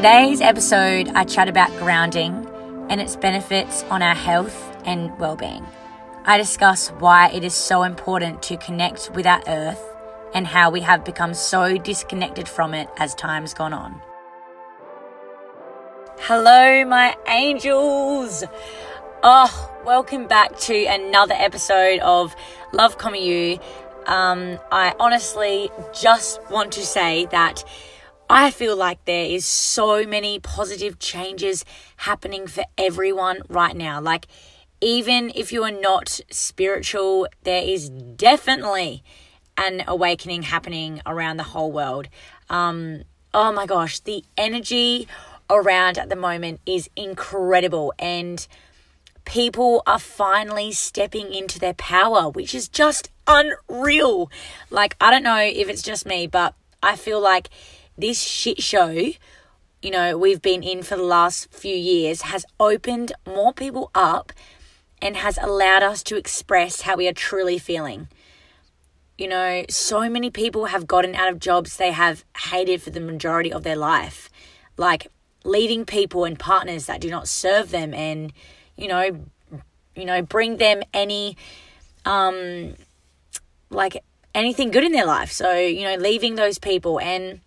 Today's episode, I chat about grounding and its benefits on our health and well-being. I discuss why it is so important to connect with our earth and how we have become so disconnected from it as time's gone on. Hello, my angels. Oh, welcome back to another episode of Love Comma You. Um, I honestly just want to say that I feel like there is so many positive changes happening for everyone right now. Like, even if you are not spiritual, there is definitely an awakening happening around the whole world. Um, oh my gosh, the energy around at the moment is incredible, and people are finally stepping into their power, which is just unreal. Like, I don't know if it's just me, but I feel like this shit show, you know, we've been in for the last few years has opened more people up and has allowed us to express how we are truly feeling. You know, so many people have gotten out of jobs they have hated for the majority of their life, like leaving people and partners that do not serve them and, you know, you know, bring them any um like anything good in their life. So, you know, leaving those people and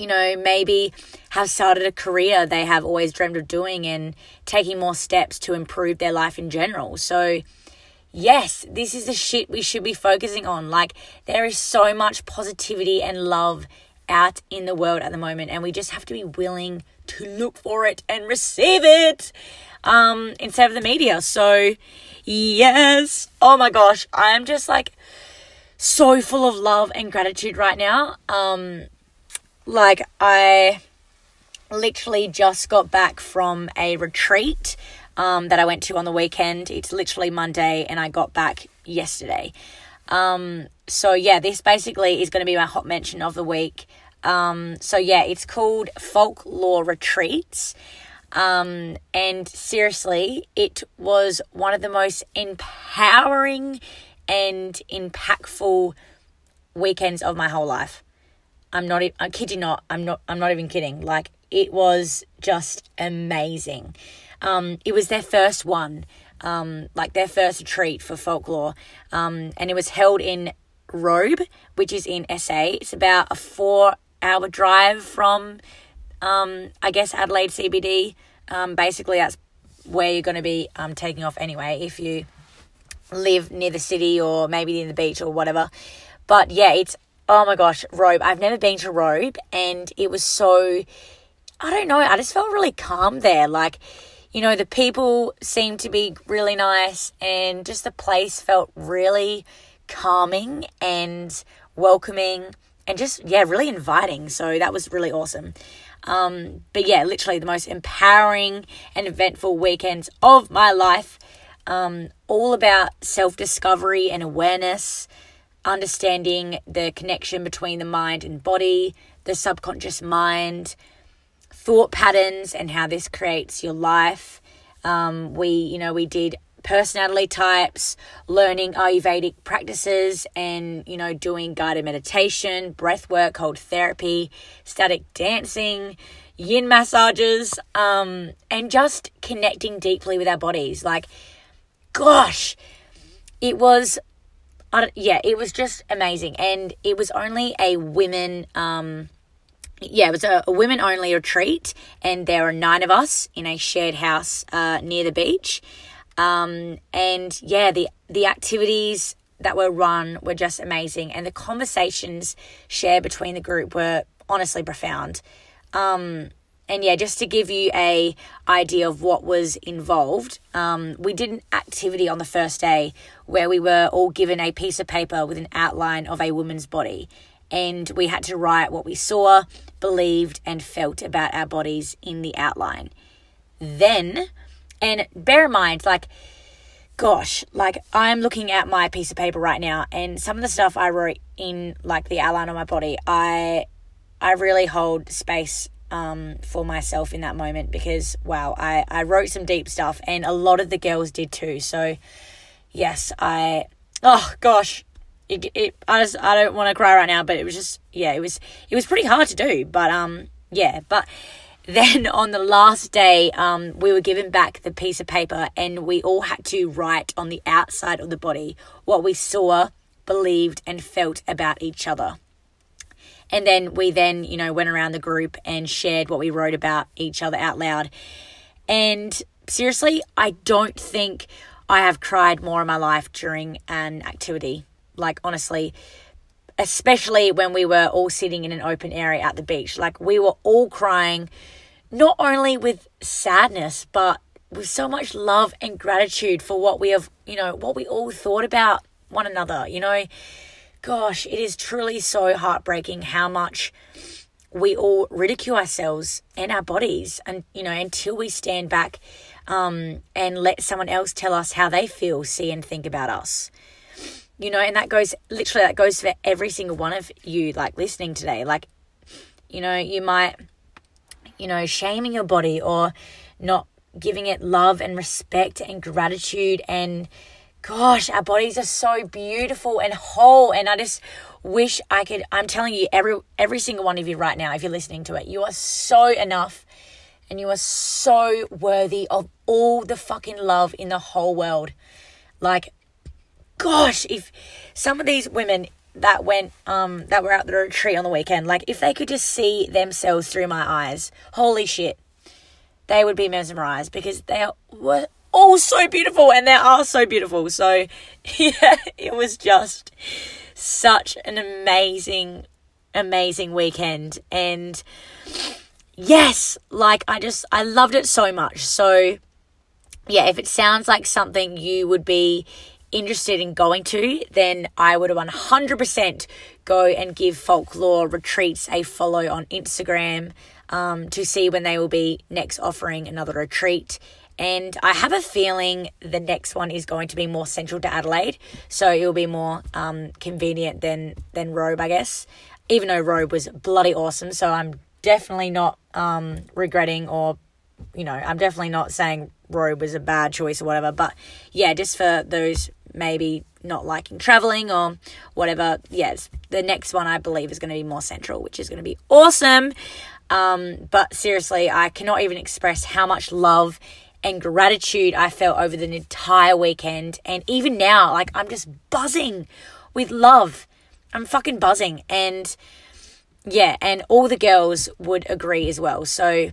you know, maybe have started a career they have always dreamed of doing and taking more steps to improve their life in general. So, yes, this is the shit we should be focusing on. Like, there is so much positivity and love out in the world at the moment, and we just have to be willing to look for it and receive it um, instead of the media. So, yes, oh my gosh, I am just like so full of love and gratitude right now. Um, like, I literally just got back from a retreat um, that I went to on the weekend. It's literally Monday, and I got back yesterday. Um, so, yeah, this basically is going to be my hot mention of the week. Um, so, yeah, it's called Folklore Retreats. Um, and seriously, it was one of the most empowering and impactful weekends of my whole life. I'm not. I kid you not. I'm not. I'm not even kidding. Like it was just amazing. Um, it was their first one, um, like their first retreat for folklore, um, and it was held in Robe, which is in SA. It's about a four-hour drive from, um, I guess, Adelaide CBD. Um, basically, that's where you're going to be um, taking off anyway if you live near the city or maybe near the beach or whatever. But yeah, it's oh my gosh, Robe. I've never been to Robe and it was so, I don't know, I just felt really calm there. Like, you know, the people seemed to be really nice and just the place felt really calming and welcoming and just, yeah, really inviting. So that was really awesome. Um, but yeah, literally the most empowering and eventful weekends of my life. Um, all about self discovery and awareness understanding the connection between the mind and body, the subconscious mind, thought patterns, and how this creates your life. Um, we, you know, we did personality types, learning Ayurvedic practices, and you know, doing guided meditation, breath work, cold therapy, ecstatic dancing, yin massages, um, and just connecting deeply with our bodies. Like, gosh, it was yeah, it was just amazing. And it was only a women, um, yeah, it was a, a women only retreat. And there were nine of us in a shared house uh, near the beach. Um, and yeah, the, the activities that were run were just amazing. And the conversations shared between the group were honestly profound. Um, and yeah, just to give you a idea of what was involved, um, we did an activity on the first day where we were all given a piece of paper with an outline of a woman's body, and we had to write what we saw, believed, and felt about our bodies in the outline. Then, and bear in mind, like, gosh, like I'm looking at my piece of paper right now, and some of the stuff I wrote in like the outline of my body, I I really hold space um, for myself in that moment because wow, I, I wrote some deep stuff and a lot of the girls did too. So yes, I oh gosh, it, it I just I don't want to cry right now, but it was just yeah, it was it was pretty hard to do, but um yeah, but then on the last day, um, we were given back the piece of paper and we all had to write on the outside of the body what we saw, believed, and felt about each other. And then we then, you know, went around the group and shared what we wrote about each other out loud. And seriously, I don't think I have cried more in my life during an activity. Like, honestly, especially when we were all sitting in an open area at the beach. Like, we were all crying, not only with sadness, but with so much love and gratitude for what we have, you know, what we all thought about one another. You know, gosh, it is truly so heartbreaking how much we all ridicule ourselves and our bodies and you know until we stand back um, and let someone else tell us how they feel see and think about us. You know and that goes literally that goes for every single one of you like listening today. Like you know you might you know shaming your body or not giving it love and respect and gratitude and gosh, our bodies are so beautiful and whole. And I just wish I could. I'm telling you, every every single one of you right now, if you're listening to it, you are so enough, and you are so worthy of all the fucking love in the whole world. Like, gosh, if some of these women that went um that were at the retreat on the weekend, like if they could just see themselves through my eyes, holy shit, they would be mesmerized because they were all so beautiful and they are so beautiful. So, yeah, it was just such an amazing, amazing weekend. And yes, like I just, I loved it so much. So, yeah, if it sounds like something you would be interested in going to, then I would 100% go and give Folklore Retreats a follow on Instagram um, to see when they will be next offering another retreat and I have a feeling the next one is going to be more central to Adelaide, so it'll be more um, convenient than than Robe, I guess. Even though Robe was bloody awesome, so I'm definitely not um, regretting or you know I'm definitely not saying Robe was a bad choice or whatever. But yeah, just for those maybe not liking traveling or whatever. Yes, the next one I believe is going to be more central, which is going to be awesome. Um, but seriously, I cannot even express how much love and gratitude I felt over the entire weekend. And even now, like, I'm just buzzing with love. I'm fucking buzzing. And yeah, and all the girls would agree as well. So,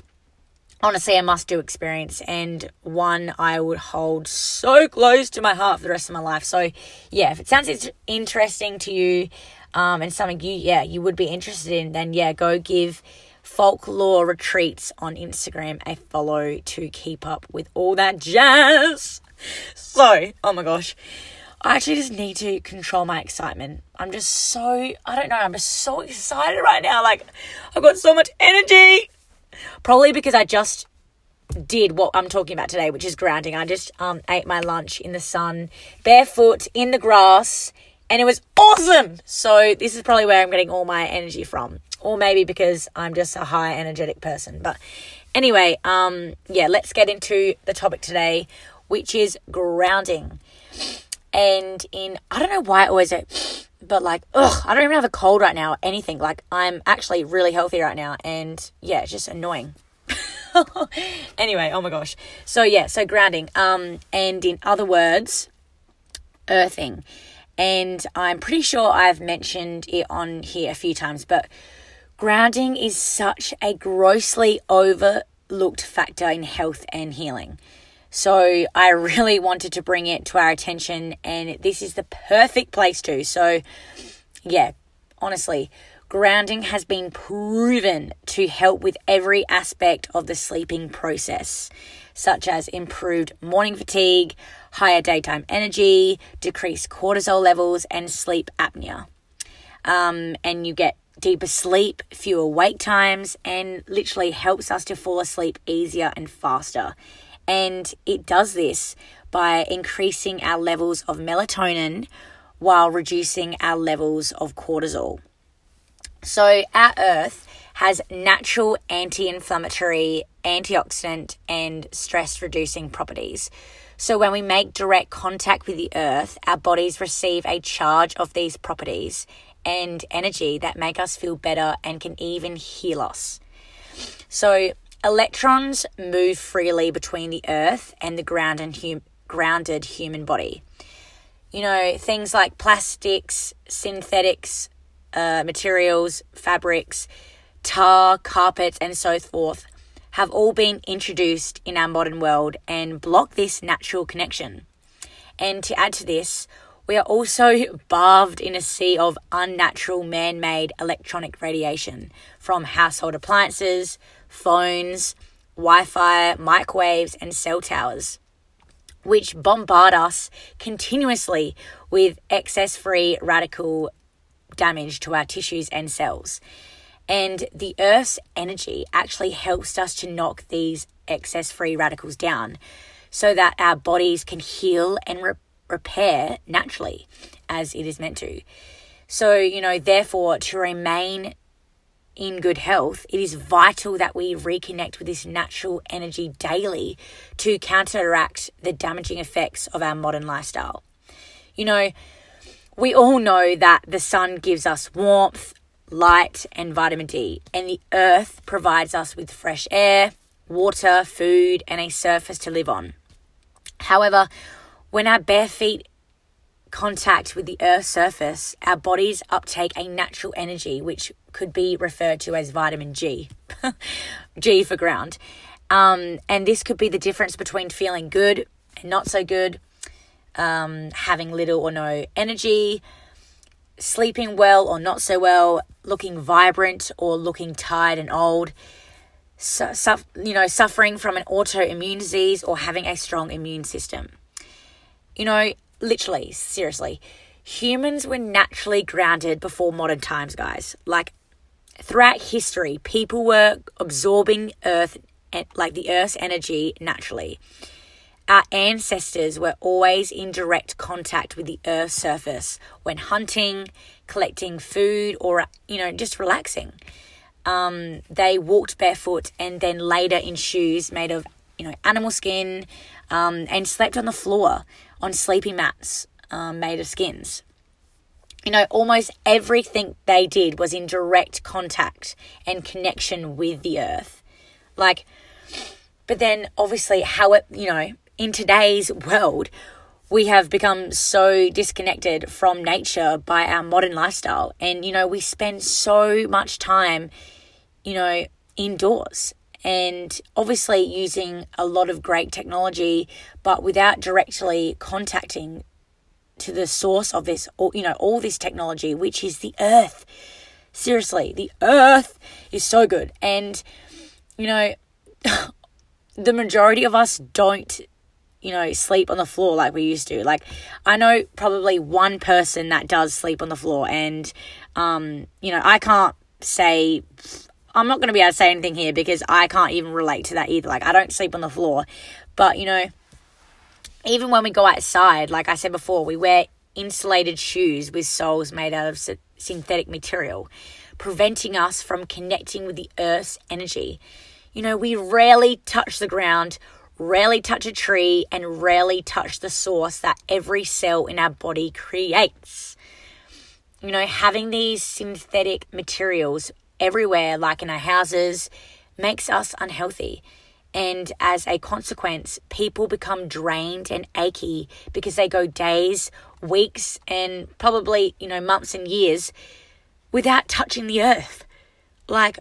honestly, a must do experience and one I would hold so close to my heart for the rest of my life. So, yeah, if it sounds interesting to you um, and something you, yeah, you would be interested in, then yeah, go give folklore retreats on Instagram a follow to keep up with all that jazz. So, oh my gosh. I actually just need to control my excitement. I'm just so, I don't know, I'm just so excited right now. Like, I've got so much energy. Probably because I just did what I'm talking about today, which is grounding. I just um, ate my lunch in the sun, barefoot in the grass, and it was awesome. So, this is probably where I'm getting all my energy from or maybe because I'm just a high energetic person. But anyway, um, yeah, let's get into the topic today, which is grounding. And in I don't know why I always but like, ugh, I don't even have a cold right now or anything. Like, I'm actually really healthy right now, and yeah, it's just annoying. anyway, oh my gosh. So yeah, so grounding. Um, and in other words, earthing. And I'm pretty sure I've mentioned it on here a few times, but Grounding is such a grossly overlooked factor in health and healing. So I really wanted to bring it to our attention, and this is the perfect place to. So, yeah, honestly, grounding has been proven to help with every aspect of the sleeping process, such as improved morning fatigue, higher daytime energy, decreased cortisol levels, and sleep apnea. Um, and you get deeper sleep, fewer wake times, and literally helps us to fall asleep easier and faster. And it does this by increasing our levels of melatonin while reducing our levels of cortisol. So, our earth has natural anti inflammatory, antioxidant, and stress reducing properties. So, when we make direct contact with the earth, our bodies receive a charge of these properties and energy that make us feel better and can even heal us. So, electrons move freely between the earth and the ground and hum- grounded human body. You know, things like plastics, synthetics, uh, materials, fabrics, tar, carpets, and so forth have all been introduced in our modern world and block this natural connection. And to add to this, we are also bathed in a sea of unnatural man made electronic radiation from household appliances, phones, Wi Fi, microwaves, and cell towers, which bombard us continuously with excess free radical damage to our tissues and cells. And the Earth's energy actually helps us to knock these excess free radicals down so that our bodies can heal and re- repair naturally as it is meant to. So, you know, therefore, to remain in good health, it is vital that we reconnect with this natural energy daily to counteract the damaging effects of our modern lifestyle. You know, we all know that the sun gives us warmth, light, and vitamin D, and the earth provides us with fresh air, water, food, and a surface to live on. However, when our bare feet contact with the earth's surface, our bodies uptake a natural energy which could be referred to as vitamin G. G for ground. Um, and this could be the difference between feeling good and not so good, um, having little or no energy, sleeping well or not so well, looking vibrant or looking tired and old, su- you know, suffering from an autoimmune disease or having a strong immune system. You know, literally, seriously, humans were naturally grounded before modern times, guys. Like throughout history, people were absorbing earth like the earth's energy naturally. Our ancestors were always in direct contact with the earth's surface when hunting, collecting food, or you know, just relaxing. Um, they walked barefoot and then later in shoes made of you know animal skin, um, and slept on the floor on sleeping mats um, made of skins. You know, almost everything they did was in direct contact and connection with the earth. Like, but then obviously, how it, you know, in today's world, we have become so disconnected from nature by our modern lifestyle. And, you know, we spend so much time, you know, indoors and obviously using a lot of great technology, but without directly contacting to the source of this, you know, all this technology, which is the earth. Seriously, the earth is so good. And, you know, the majority of us don't you know, sleep on the floor like we used to. Like, I know probably one person that does sleep on the floor, and, um, you know, I can't say, I'm not going to be able to say anything here because I can't even relate to that either. Like, I don't sleep on the floor, but, you know, even when we go outside, like I said before, we wear insulated shoes with soles made out of synthetic material, preventing us from connecting with the earth's energy. You know, we rarely touch the ground rarely touch a tree, and rarely touch the source that every cell in our body creates. You know, having these synthetic materials everywhere, like in our houses, makes us unhealthy. And as a consequence, people become drained and achy because they go days, weeks, and probably, you know, months and years without touching the earth. Like.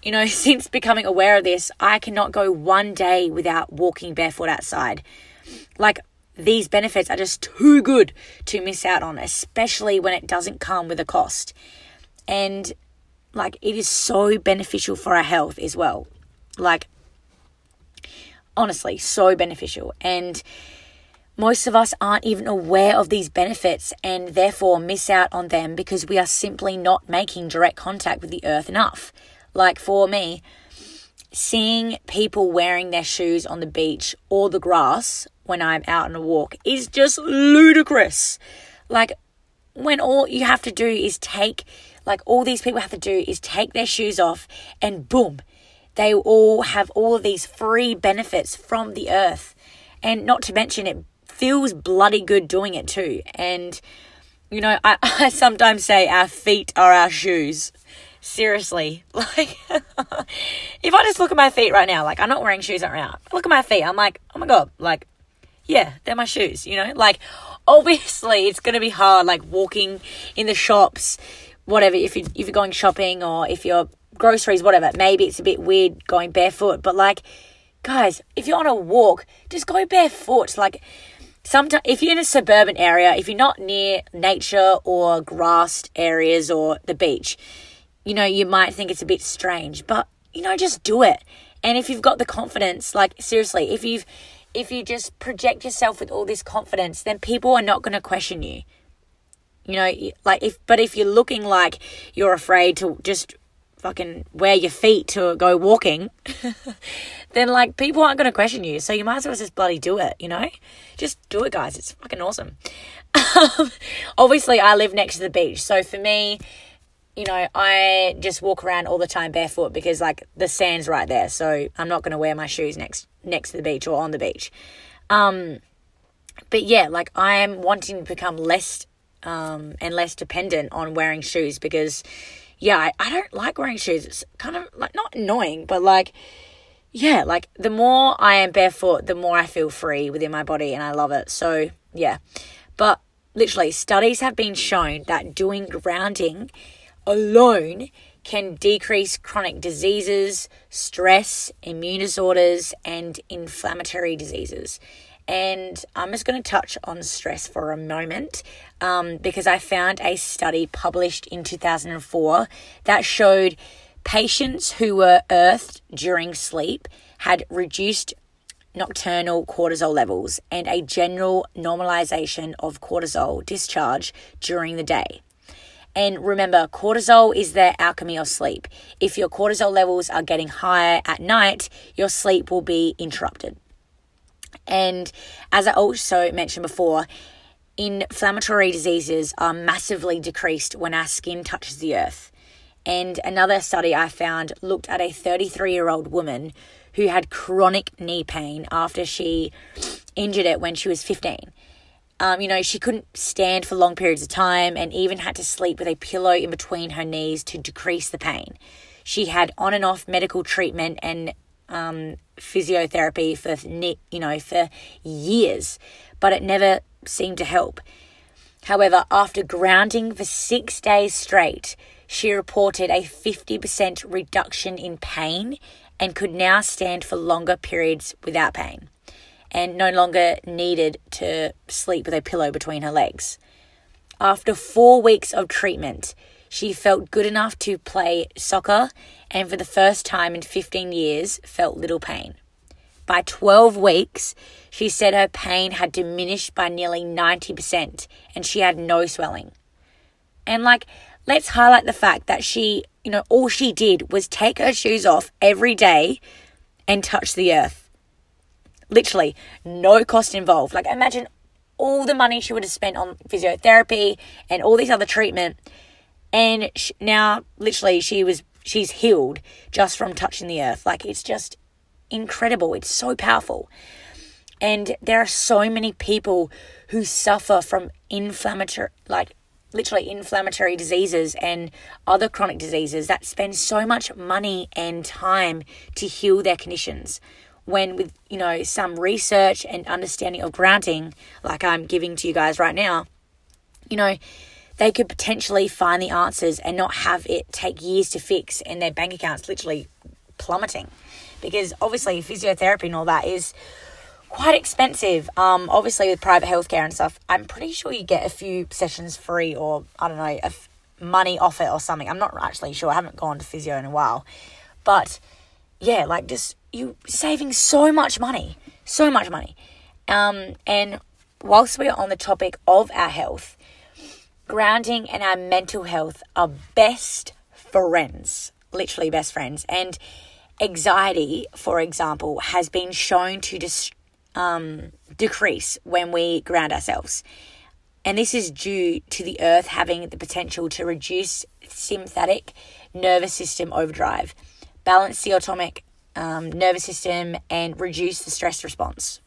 You know, since becoming aware of this, I cannot go one day without walking barefoot outside. Like, these benefits are just too good to miss out on, especially when it doesn't come with a cost. And, like, it is so beneficial for our health as well. Like, honestly, so beneficial. And, most of us aren't even aware of these benefits and therefore miss out on them because we are simply not making direct contact with the earth enough. Like for me, seeing people wearing their shoes on the beach or the grass when I'm out on a walk is just ludicrous. Like when all you have to do is take like all these people have to do is take their shoes off and boom, they all have all of these free benefits from the earth. And not to mention it feels bloody good doing it too. And you know, I, I sometimes say our feet are our shoes Seriously. Like, if I just look at my feet right now, like, I'm not wearing shoes right now. Look at my feet. I'm like, oh my God, like, yeah, they're my shoes, you know? Like, obviously, it's going to be hard, like, walking in the shops, whatever, if, you, if you're going shopping or if you're groceries, whatever. Maybe it's a bit weird going barefoot, but like, guys, if you're on a walk, just go barefoot. Like, sometimes if you're in a suburban area, if you're not near nature or grassed areas or the beach, you know, you might think it's a bit strange, but you know, just do it. And if you've got the confidence, like seriously, if you've if you just project yourself with all this confidence, then people are not going to question you. You know, like if but if you're looking like you're afraid to just fucking wear your feet to go walking, then like people aren't going to question you. So you might as well just bloody do it, you know? Just do it, guys. It's fucking awesome. obviously, I live next to the beach. So for me, you know, I just walk around all the time barefoot because like the sand's right there. So I'm not going to wear my shoes next next to the beach or on the beach. Um but yeah, like I am wanting to become less um and less dependent on wearing shoes because yeah, I, I don't like wearing shoes. It's kind of like not annoying, but like, yeah, like the more I am barefoot, the more I feel free within my body and I love it. So, yeah. But literally, studies have been shown that doing grounding alone can decrease chronic diseases, stress, immune disorders, and inflammatory diseases. And I'm just going to touch on stress for a moment um, because I found a study published in 2004 that showed patients who were earthed during sleep had reduced nocturnal cortisol levels and a general normalization of cortisol discharge during the day. And remember, cortisol is the alchemy of sleep. If your cortisol levels are getting higher at night, your sleep will be interrupted. And as I also mentioned before, inflammatory diseases are massively decreased when our skin touches the earth. And another study I found looked at a 33 year old woman who had chronic knee pain after she injured it when she was 15. Um, you know, she couldn't stand for long periods of time and even had to sleep with a pillow in between her knees to decrease the pain. She had on and off medical treatment and um, physiotherapy for you know for years, but it never seemed to help. However, after grounding for six days straight, she reported a 50% reduction in pain and could now stand for longer periods without pain and no longer needed to sleep with a pillow between her legs. After four weeks of treatment, she felt good enough to play soccer and for the first time in 15 years felt little pain. By 12 weeks, she said her pain had diminished by nearly 90% and she had no swelling. And like, let's highlight the fact that she, you know, all she did was take her shoes off every day and touch the earth. Literally, no cost involved. Like, imagine all the money she would have spent on physiotherapy and all this other treatment and she, now literally she was she's healed just from touching the earth. Like it's just incredible. It's so powerful. And there are so many people who suffer from inflammatory like literally inflammatory diseases and other chronic diseases that spend so much money and time to heal their conditions. When with you know some research and understanding of grounding like I'm giving to you guys right now you know they could potentially find the answers and not have it take years to fix and their bank accounts literally plummeting. Because obviously, physiotherapy and all that is quite expensive. Um, obviously, with private healthcare and stuff, I'm pretty sure you get a few sessions free or I don't know, money off it or something. I'm not actually sure. I haven't gone to physio in a while. But yeah, like just you saving so much money, so much money. Um, and whilst we're on the topic of our health, grounding and our mental health are best friends, literally best friends. And anxiety, for example, has been shown to dis- um, decrease when we ground ourselves. And this is due to the earth having the potential to reduce sympathetic nervous system overdrive, balance the autonomic um, nervous system, and reduce the stress response.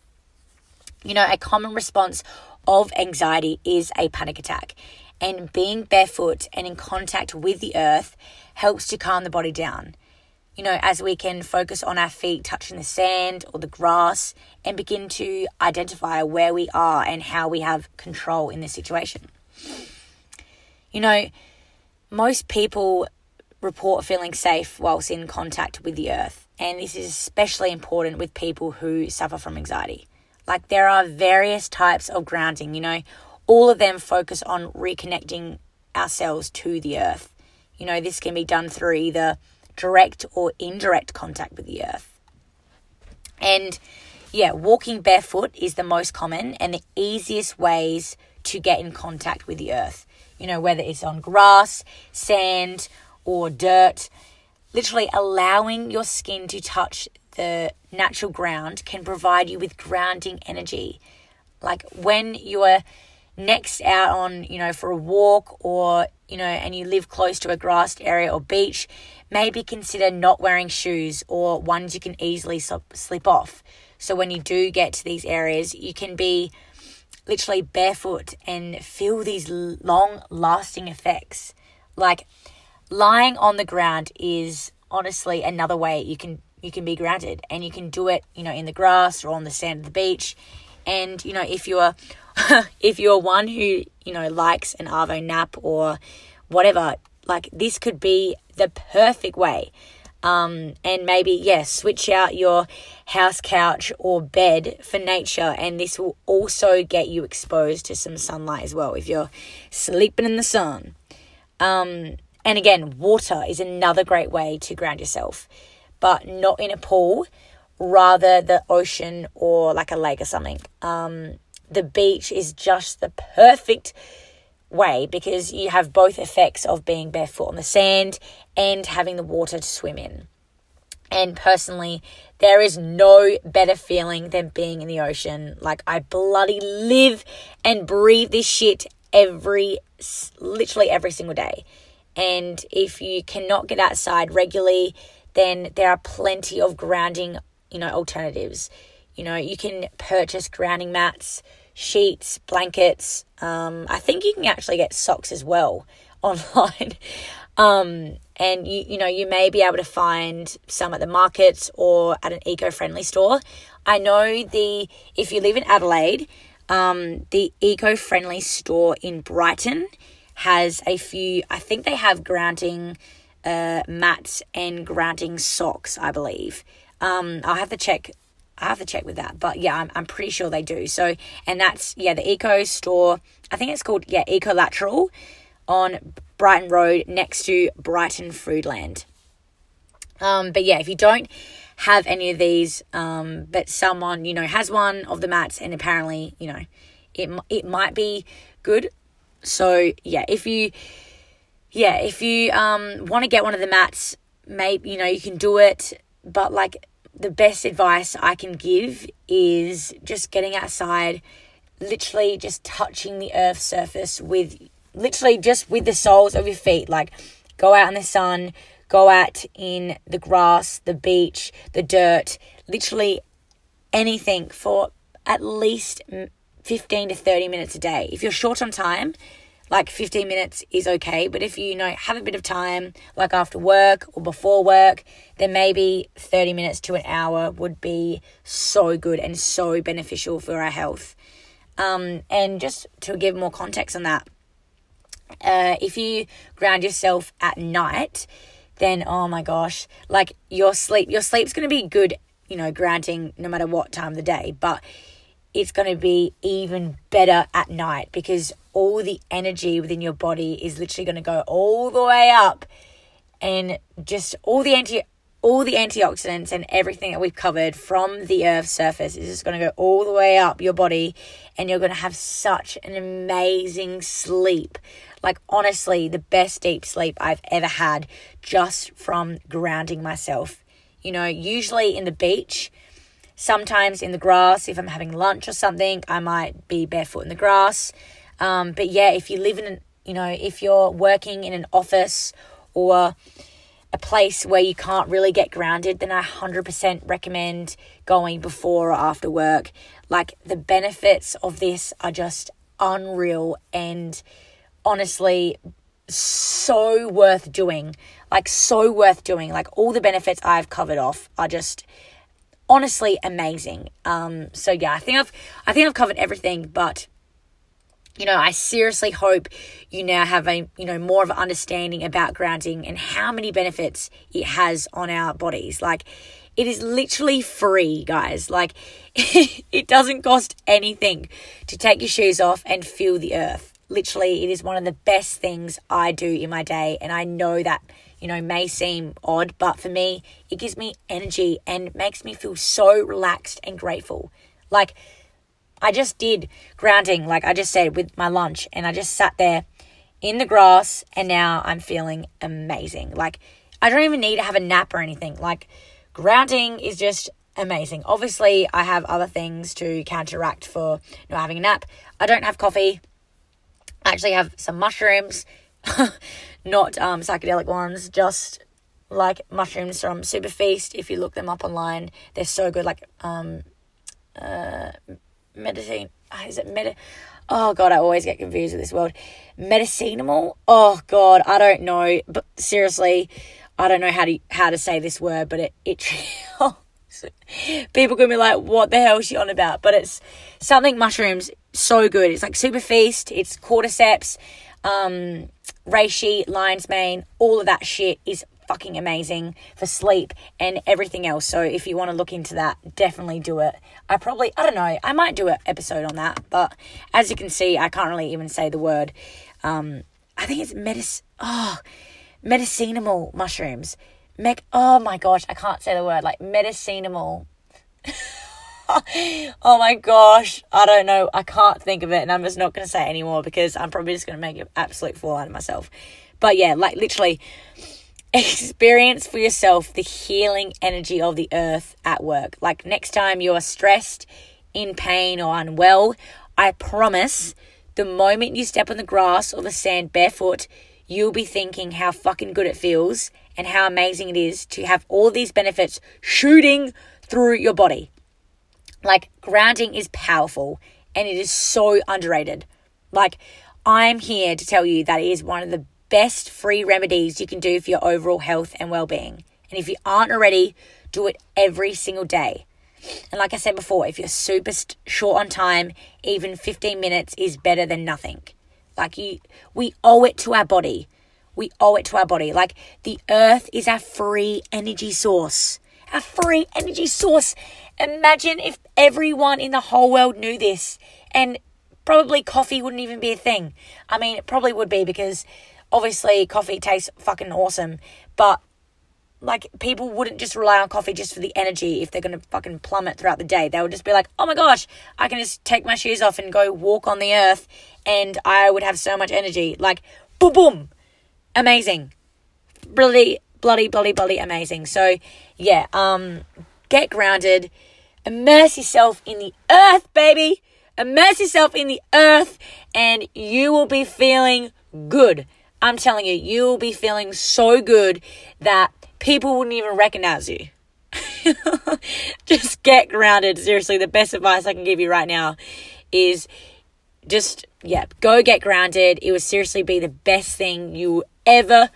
You know, a common response of anxiety is a panic attack. And being barefoot and in contact with the earth helps to calm the body down. You know, as we can focus on our feet touching the sand or the grass and begin to identify where we are and how we have control in this situation. You know, most people report feeling safe whilst in contact with the earth, and this is especially important with people who suffer from anxiety. Like, there are various types of grounding, you know, all of them focus on reconnecting ourselves to the earth. You know, this can be done through either direct or indirect contact with the earth. And yeah, walking barefoot is the most common and the easiest ways to get in contact with the earth. You know, whether it's on grass, sand, or dirt, literally allowing your skin to touch the natural ground can provide you with grounding energy. Like when you're next out on, you know, for a walk or, you know, and you live close to a grassed area or beach, maybe consider not wearing shoes or ones you can easily slip off. So when you do get to these areas, you can be literally barefoot and feel these long lasting effects. Like lying on the ground is honestly another way you can you can be grounded and you can do it, you know, in the grass or on the sand of the beach. And, you know, if you're if you're one who, you know, likes an Arvo nap or whatever, like this could be the perfect way. Um, and maybe, yes, yeah, switch out your house couch or bed for nature, and this will also get you exposed to some sunlight as well if you're sleeping in the sun. Um, and again, water is another great way to ground yourself, but not in a pool, rather the ocean or like a lake or something. Um, the beach is just the perfect way because you have both effects of being barefoot on the sand and having the water to swim in. And personally, there is no better feeling than being in the ocean. Like, I bloody live and breathe this shit every, literally every single day. And if you cannot get outside regularly, then there are plenty of grounding, you know, alternatives. You know, you can purchase grounding mats sheets, blankets. Um, I think you can actually get socks as well online. um, and you you know you may be able to find some at the markets or at an eco-friendly store. I know the if you live in Adelaide, um, the eco-friendly store in Brighton has a few. I think they have grounding uh, mats and grounding socks. I believe. Um, I'll have to check I have to check with that, but yeah, I'm, I'm pretty sure they do. So, and that's, yeah, the Eco store, I think it's called, yeah, Ecolateral on Brighton Road next to Brighton Foodland. Um, but yeah, if you don't have any of these, um, but someone, you know, has one of the mats and apparently, you know, it, it might be good. So yeah, if you, yeah, if you, um, want to get one of the mats, maybe, you know, you can do it, but like, the best advice I can give is just getting outside, literally just touching the earth's surface with literally just with the soles of your feet. Like go out in the sun, go out in the grass, the beach, the dirt, literally anything for at least 15 to 30 minutes a day. If you're short on time, like 15 minutes is okay. But if you, know have a bit of time, like after work or before work, then maybe 30 minutes to an hour would be so good and so beneficial for our health. Um, and just to give more context on that, uh, if you ground yourself at night, then oh my gosh, like your sleep, your sleep's going to be good, you know, grounding no matter what time of the day. But it's going to be even better at night because all the energy within your body is literally going to go all the way up. And just all the anti all the antioxidants and everything that we've covered from the earth's surface is just going to go all the way up your body and you're going to have such an amazing sleep. Like honestly the best deep sleep I've ever had just from grounding myself. You know usually in the beach Sometimes in the grass, if I'm having lunch or something, I might be barefoot in the grass. Um, but yeah, if you live in, an, you know, if you're working in an office or a place where you can't really get grounded, then I 100% recommend going before or after work. Like the benefits of this are just unreal and honestly so worth doing. Like so worth doing. Like all the benefits I've covered off are just honestly amazing. Um so yeah, I think I've I think I've covered everything, but you know, I seriously hope you now have a, you know, more of an understanding about grounding and how many benefits it has on our bodies. Like, it is literally free, guys. Like, it doesn't cost anything to take your shoes off and feel the earth. Literally, it is one of the best things I do in my day. And I know that, you know, may seem odd, but for me, it gives me energy and makes me feel so relaxed and grateful. Like, I just did grounding, like I just said, with my lunch, and I just sat there in the grass, and now I'm feeling amazing. Like, I don't even need to have a nap or anything. Like, grounding is just amazing. Obviously, I have other things to counteract for not having a nap. I don't have coffee. I actually have some mushrooms, not um, psychedelic ones, just like mushrooms from SuperFeast. If you look them up online, they're so good. Like um, uh, medicine. Ah, is it med? Oh god, I always get confused with this word. Medicinal. Oh god, I don't know. But seriously, I don't know how to how to say this word. But it it. People can be like, "What the hell is she on about?" But it's something mushrooms so good. It's like SuperFeast. It's cordyceps, um, reishi, lion's mane. All of that shit is fucking amazing for sleep and everything else. So if you want to look into that, definitely do it. I probably, I don't know, I might do an episode on that, but as you can see, I can't really even say the word. Um, I think it's medis, oh, medicinal mushrooms. Mec, oh my gosh, I can't say the word, like medicinal. oh my gosh, I don't know. I can't think of it, and I'm just not going to say it anymore because I'm probably just going to make an absolute fool out of myself. But yeah, like literally, experience for yourself the healing energy of the earth at work. Like next time you are stressed, in pain, or unwell, I promise the moment you step on the grass or the sand barefoot, you'll be thinking how fucking good it feels and how amazing it is to have all these benefits shooting through your body. Like, grounding is powerful and it is so underrated. Like, I'm here to tell you that it is one of the best free remedies you can do for your overall health and well being. And if you aren't already, do it every single day. And like I said before, if you're super short on time, even 15 minutes is better than nothing. Like you, we owe it to our body. We owe it to our body. Like the earth is our free energy source. Our free energy source. Imagine if everyone in the whole world knew this and probably coffee wouldn't even be a thing. I mean, it probably would be because obviously coffee tastes fucking awesome, but like people wouldn't just rely on coffee just for the energy if they're gonna fucking plummet throughout the day. They would just be like, oh my gosh, I can just take my shoes off and go walk on the earth and I would have so much energy. Like, boom, boom. Amazing. Bloody, bloody, bloody, bloody amazing. So, yeah, um, get grounded, immerse yourself in the earth, baby. Immerse yourself in the earth, and you will be feeling good. I'm telling you, you'll be feeling so good that people wouldn't even recognize you. just get grounded. Seriously, the best advice I can give you right now is just, yeah, go get grounded. It would seriously be the best thing you ever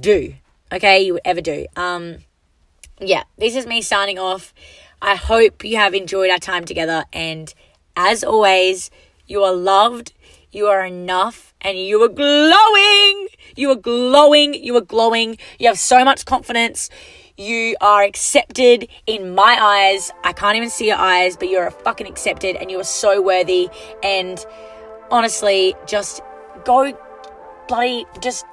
do. Okay, you ever do. Um, yeah, this is me signing off. I hope you have enjoyed our time together. And as always, you are loved, you are enough, and you are glowing. You are glowing. You are glowing. You have so much confidence. You are accepted in my eyes. I can't even see your eyes, but you're fucking accepted and you are so worthy. And honestly, just go bloody, just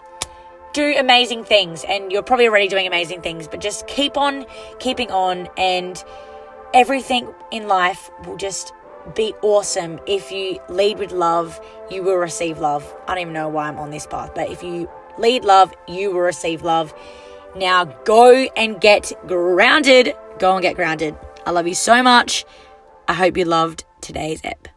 do amazing things. And you're probably already doing amazing things, but just keep on keeping on and everything in life will just be awesome. If you lead with love, you will receive love. I don't even know why I'm on this path, but if you lead love, you will receive love. Now go and get grounded. Go and get grounded. I love you so much. I hope you loved today's ep.